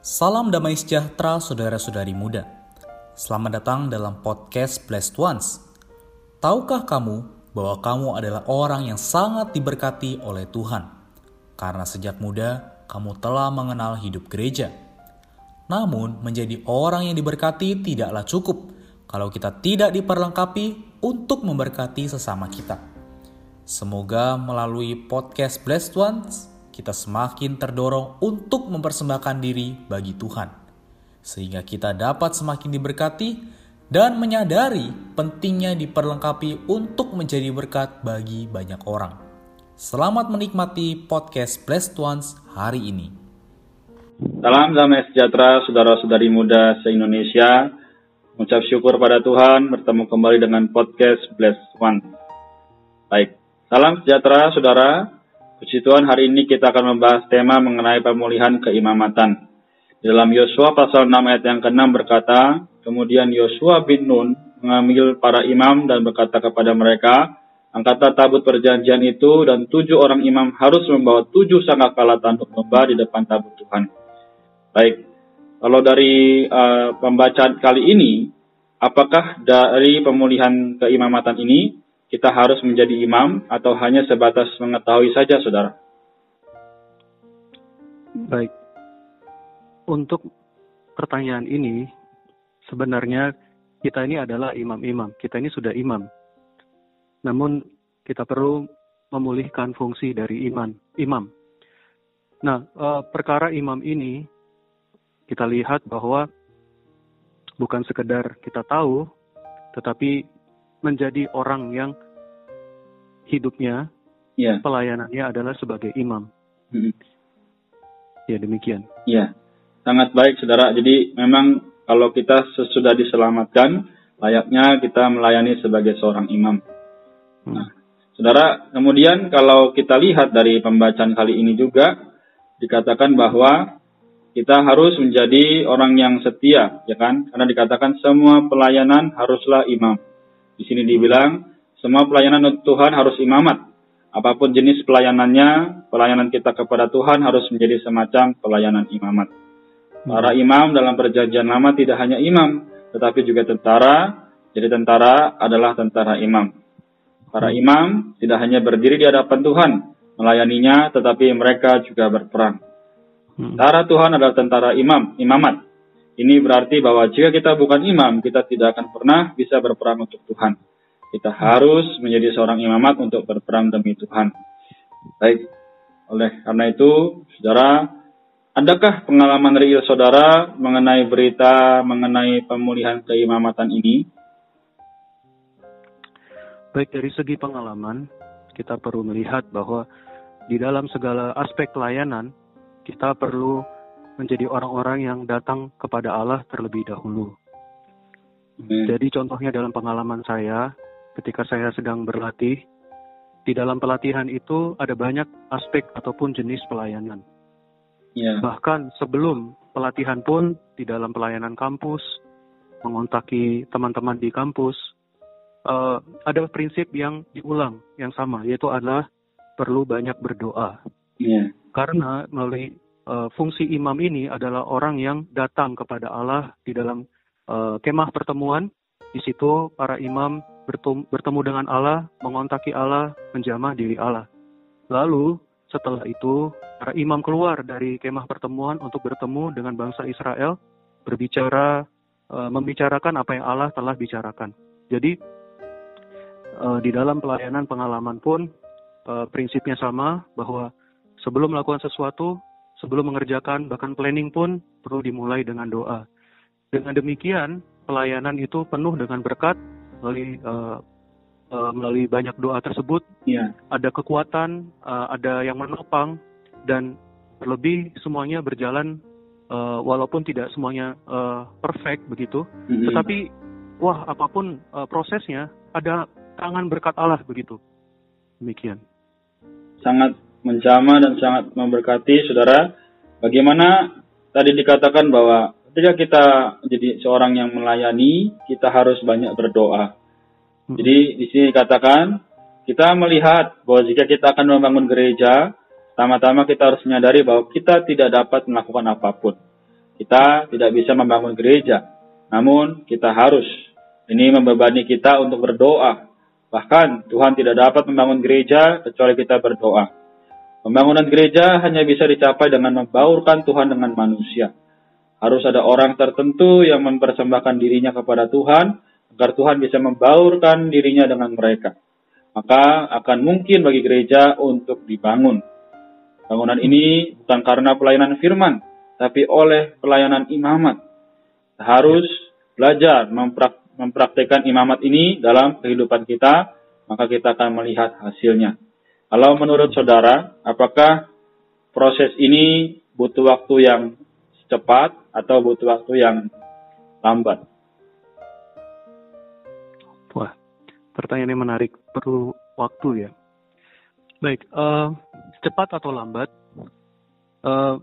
Salam damai sejahtera saudara-saudari muda. Selamat datang dalam podcast Blessed Ones. Tahukah kamu bahwa kamu adalah orang yang sangat diberkati oleh Tuhan? Karena sejak muda kamu telah mengenal hidup gereja. Namun, menjadi orang yang diberkati tidaklah cukup kalau kita tidak diperlengkapi untuk memberkati sesama kita. Semoga melalui podcast Blessed Ones kita semakin terdorong untuk mempersembahkan diri bagi Tuhan, sehingga kita dapat semakin diberkati dan menyadari pentingnya diperlengkapi untuk menjadi berkat bagi banyak orang. Selamat menikmati podcast Blessed Ones hari ini. Salam damai sejahtera saudara-saudari muda se-Indonesia. Mengucap syukur pada Tuhan bertemu kembali dengan podcast Blessed Ones. Baik, salam sejahtera saudara. Puji Tuhan, hari ini kita akan membahas tema mengenai pemulihan keimamatan. Dalam Yosua pasal 6 ayat yang ke-6 berkata, Kemudian Yosua bin Nun mengambil para imam dan berkata kepada mereka, Angkatlah tabut perjanjian itu dan tujuh orang imam harus membawa tujuh sangkakala tanduk domba di depan tabut Tuhan. Baik, kalau dari uh, pembacaan kali ini, apakah dari pemulihan keimamatan ini kita harus menjadi imam atau hanya sebatas mengetahui saja, saudara? Baik. Untuk pertanyaan ini, sebenarnya kita ini adalah imam-imam. Kita ini sudah imam. Namun kita perlu memulihkan fungsi dari iman, imam. Nah, eh, perkara imam ini kita lihat bahwa bukan sekedar kita tahu, tetapi menjadi orang yang hidupnya Ya, pelayanannya adalah sebagai imam. mm, Ya demikian. ya, sangat baik, saudara. Jadi memang kalau kita sesudah diselamatkan, layaknya kita melayani sebagai seorang imam. Hmm. Nah, saudara, kemudian kalau kita lihat dari pembacaan kali ini juga dikatakan bahwa kita harus menjadi orang yang setia, ya kan? Karena dikatakan semua pelayanan haruslah imam. Di sini dibilang semua pelayanan untuk Tuhan harus imamat. Apa pun jenis pelayanannya, pelayanan kita kepada Tuhan harus menjadi semacam pelayanan imamat. Para imam dalam perjanjian lama tidak hanya imam, tetapi juga tentara. Jadi tentara adalah tentara imam. Para imam tidak hanya berdiri di hadapan Tuhan, melayaninya, tetapi mereka juga berperang. Hmm. Tentara Tuhan adalah tentara imam, imamat. Ini berarti bahwa jika kita bukan imam, kita tidak akan pernah bisa berperang untuk Tuhan. Kita harus menjadi seorang imamat untuk berperang demi Tuhan. Baik, oleh karena itu, saudara, adakah pengalaman real saudara mengenai berita mengenai pemulihan keimamatan ini? Baik dari segi pengalaman, kita perlu melihat bahwa di dalam segala aspek pelayanan, kita perlu menjadi orang-orang yang datang kepada Allah terlebih dahulu. Amin. Jadi contohnya dalam pengalaman saya, ketika saya sedang berlatih, di dalam pelatihan itu ada banyak aspek ataupun jenis pelayanan. Ya, Bahkan sebelum pelatihan pun di dalam pelayanan kampus, mengontaki teman-teman di kampus, eh, ada prinsip yang diulang yang sama, yaitu adalah perlu banyak berdoa. ya, Karena melalui eh, fungsi imam ini adalah orang yang datang kepada Allah di dalam eh, kemah pertemuan. Di situ para imam bertemu dengan Allah, mengontaki Allah, menjamah diri Allah. Lalu setelah itu para imam keluar dari kemah pertemuan untuk bertemu dengan bangsa Israel, berbicara, eh, membicarakan apa yang Allah telah bicarakan. Jadi di dalam pelayanan pengalaman pun prinsipnya sama bahwa sebelum melakukan sesuatu, sebelum mengerjakan bahkan planning pun perlu dimulai dengan doa. Dengan demikian pelayanan itu penuh dengan berkat melalui eh, eh, melalui banyak doa tersebut ya, ada kekuatan, eh, ada yang menopang, dan terlebih semuanya berjalan eh, walaupun tidak semuanya eh, perfect begitu, Mm-mm. tetapi wah apa pun eh, prosesnya ada tangan berkat Allah begitu. Demikian. sangat menjama dan sangat memberkati saudara. Bagaimana tadi dikatakan bahwa ketika kita jadi seorang yang melayani, kita harus banyak berdoa. Hmm. Jadi di sini dikatakan kita melihat bahwa jika kita akan membangun gereja, pertama-tama kita harus menyadari bahwa kita tidak dapat melakukan apa pun. Kita tidak bisa membangun gereja, namun kita harus. Ini membebani kita untuk berdoa. Bahkan Tuhan tidak dapat membangun gereja kecuali kita berdoa. Pembangunan gereja hanya bisa dicapai dengan membaurkan Tuhan dengan manusia. Harus ada orang tertentu yang mempersembahkan dirinya kepada Tuhan agar Tuhan bisa membaurkan dirinya dengan mereka. Maka akan mungkin bagi gereja untuk dibangun. Bangunan ini bukan karena pelayanan firman, tapi oleh pelayanan imamat. Harus belajar memprak mempraktekkan imamat ini dalam kehidupan kita, maka kita akan melihat hasilnya. Kalau menurut saudara, apakah proses ini butuh waktu yang cepat atau butuh waktu yang lambat? Wah, pertanyaan yang menarik. Perlu waktu ya. Baik, uh, cepat atau lambat? Uh,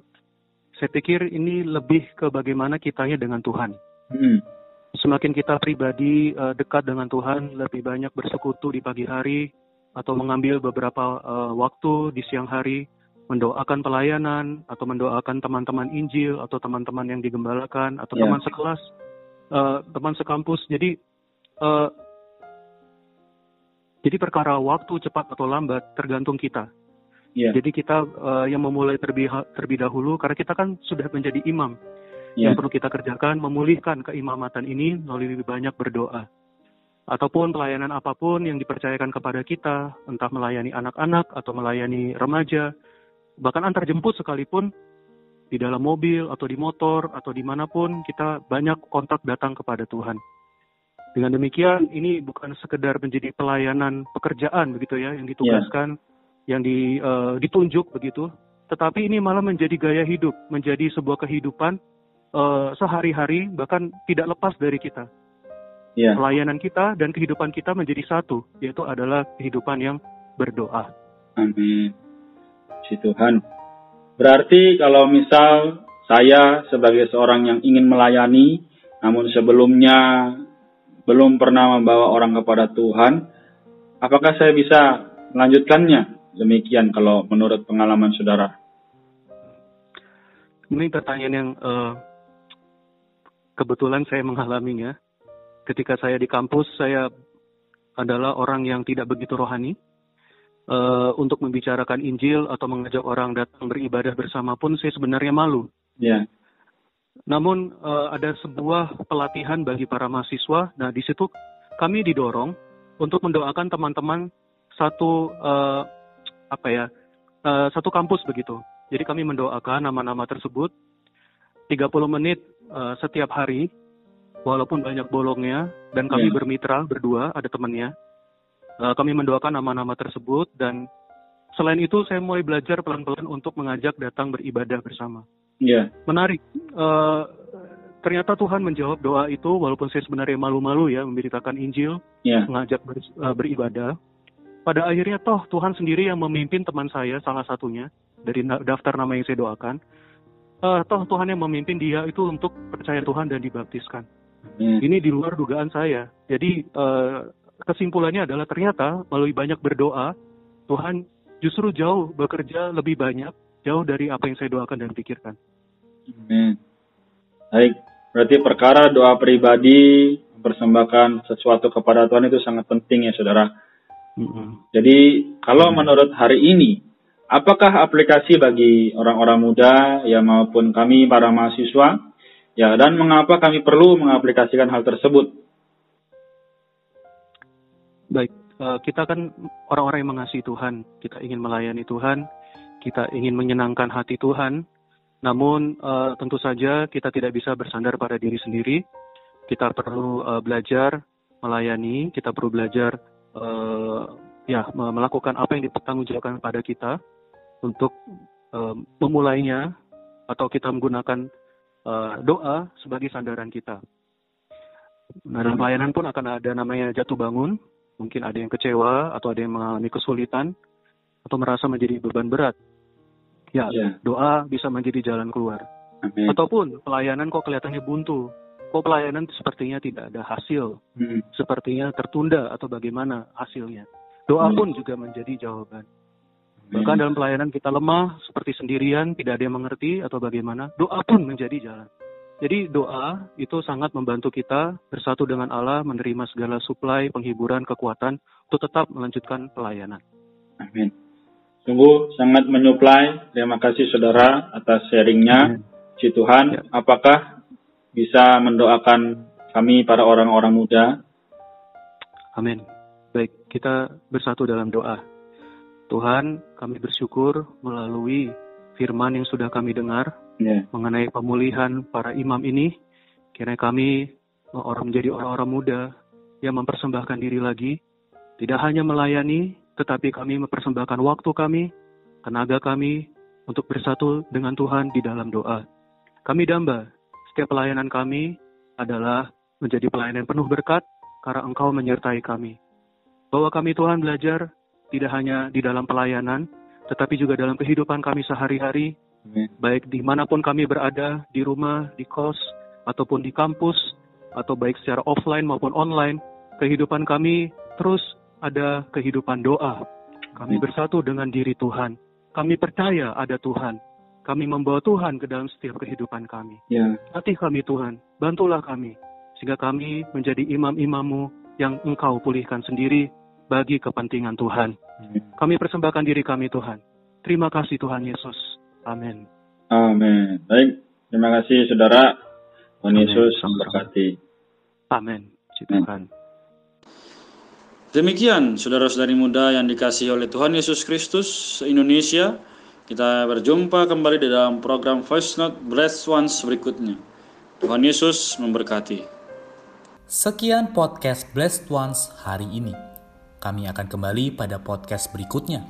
saya pikir ini lebih ke bagaimana kitanya dengan Tuhan. Hmm. Semakin kita pribadi uh, dekat dengan Tuhan, lebih banyak bersekutu di pagi hari atau mengambil beberapa uh, waktu di siang hari mendoakan pelayanan atau mendoakan teman-teman Injil atau teman-teman yang digembalakan atau yeah. teman sekelas, uh, teman sekampus. Jadi uh, jadi perkara waktu cepat atau lambat tergantung kita. Yeah. Jadi kita uh, yang memulai terlebih terlebih dahulu karena kita kan sudah menjadi imam. Yeah. Yang perlu kita kerjakan memulihkan keimamatan ini melalui lebih banyak berdoa. Ataupun pelayanan apa pun yang dipercayakan kepada kita, entah melayani anak-anak atau melayani remaja, bahkan antar jemput sekalipun di dalam mobil atau di motor atau di mana pun kita banyak kontak datang kepada Tuhan. Dengan demikian ini bukan sekedar menjadi pelayanan pekerjaan begitu ya yang ditugaskan, yeah. yang di, uh, ditunjuk begitu, tetapi ini malah menjadi gaya hidup, menjadi sebuah kehidupan uh, sehari-hari bahkan tidak lepas dari kita. Yeah. Pelayanan kita dan kehidupan kita menjadi satu, yaitu adalah kehidupan yang berdoa. Amin si Tuhan. Berarti kalau misal saya sebagai seorang yang ingin melayani, namun sebelumnya belum pernah membawa orang kepada Tuhan, apakah saya bisa melanjutkannya? Demikian kalau menurut pengalaman saudara. Ini pertanyaan yang uh, kebetulan saya mengalaminya. Ketika saya di kampus, saya adalah orang yang tidak begitu rohani uh, untuk membicarakan Injil atau mengajak orang datang beribadah bersama pun saya sebenarnya malu. Yeah. Namun uh, ada sebuah pelatihan bagi para mahasiswa. Nah di situ kami didorong untuk mendoakan teman-teman satu uh, apa ya uh, satu kampus begitu. Jadi kami mendoakan nama-nama tersebut 30 menit uh, setiap hari walaupun banyak bolongnya dan kami yeah. bermitra berdua ada temannya uh, kami mendoakan nama-nama tersebut dan selain itu saya mulai belajar pelan-pelan untuk mengajak datang beribadah bersama. Yeah. Menarik. Uh, ternyata Tuhan menjawab doa itu walaupun saya sebenarnya malu-malu ya memberitakan Injil, yeah. mengajak ber, uh, beribadah. Pada akhirnya toh Tuhan sendiri yang memimpin teman saya salah satunya dari daftar nama yang saya doakan. Uh, toh Tuhan yang memimpin dia itu untuk percaya Tuhan dan dibaptiskan. Hmm. Ini di luar dugaan saya. Jadi uh, kesimpulannya adalah ternyata melalui banyak berdoa, Tuhan justru jauh bekerja lebih banyak, jauh dari apa yang saya doakan dan pikirkan. Amin. Baik, berarti perkara doa pribadi, mempersembahkan sesuatu kepada Tuhan itu sangat penting ya saudara. Mm-hmm. Jadi kalau mm-hmm. menurut hari ini, apakah aplikasi bagi orang-orang muda ya maupun kami para mahasiswa ya dan mengapa kami perlu mengaplikasikan hal tersebut? Baik, uh, kita kan orang-orang yang mengasihi Tuhan, kita ingin melayani Tuhan, kita ingin menyenangkan hati Tuhan. Namun uh, tentu saja kita tidak bisa bersandar pada diri sendiri. Kita perlu uh, belajar melayani, kita perlu belajar ya melakukan apa yang dipertanggungjawabkan pada kita untuk memulainya atau kita menggunakan uh, doa sebagai sandaran kita. Nah, dalam pelayanan pun akan ada namanya jatuh bangun, Mungkin ada yang kecewa atau ada yang mengalami kesulitan atau merasa menjadi beban berat. Ya, yeah. doa bisa menjadi jalan keluar. Amin. Ataupun pelayanan kok kelihatannya buntu. Kok pelayanan sepertinya tidak ada hasil. Hmm. Sepertinya tertunda atau bagaimana hasilnya. Doa hmm. pun juga menjadi jawaban. Bahkan dalam pelayanan kita lemah, seperti sendirian, tidak ada yang mengerti atau bagaimana, doa pun menjadi jalan. Jadi doa itu sangat membantu kita bersatu dengan Allah, menerima segala suplai, penghiburan, kekuatan untuk tetap melanjutkan pelayanan. Amin. Sungguh sangat menyuplai. Terima kasih saudara atas sharingnya. Si Tuhan, ya. apakah bisa mendoakan kami para orang-orang muda? Amin. Baik, kita bersatu dalam doa. Tuhan, kami bersyukur melalui firman yang sudah kami dengar yeah. mengenai pemulihan para imam ini. Kiranya kami orang menjadi orang-orang muda yang mempersembahkan diri lagi, tidak hanya melayani, tetapi kami mempersembahkan waktu kami, tenaga kami untuk bersatu dengan Tuhan di dalam doa. Kami damba, setiap pelayanan kami adalah menjadi pelayanan penuh berkat karena Engkau menyertai kami. Bahwa kami Tuhan belajar tidak hanya di dalam pelayanan, tetapi juga dalam kehidupan kami sehari-hari, baik di mana pun kami berada, di rumah, di kos, ataupun di kampus, atau baik secara offline maupun online, kehidupan kami terus ada kehidupan doa. Kami bersatu dengan diri Tuhan. Kami percaya ada Tuhan. Kami membawa Tuhan ke dalam setiap kehidupan kami. Ya. Latih kami Tuhan, bantulah kami. Sehingga kami menjadi imam-imammu yang engkau pulihkan sendiri bagi kepentingan Tuhan. Kami persembahkan diri kami Tuhan. Terima kasih Tuhan Yesus. Amin. Amin. Baik, terima kasih saudara. Tuhan Yesus memberkati. Amin. Tuhan. Demikian saudara-saudari muda yang dikasihi oleh Tuhan Yesus Kristus se-Indonesia. Kita berjumpa kembali di dalam program Voice Note Blessed Ones berikutnya. Tuhan Yesus memberkati. Sekian podcast Blessed Ones hari ini. Kami akan kembali pada podcast berikutnya.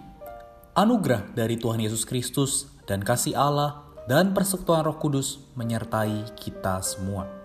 Anugerah dari Tuhan Yesus Kristus dan kasih Allah dan persekutuan Roh Kudus menyertai kita semua.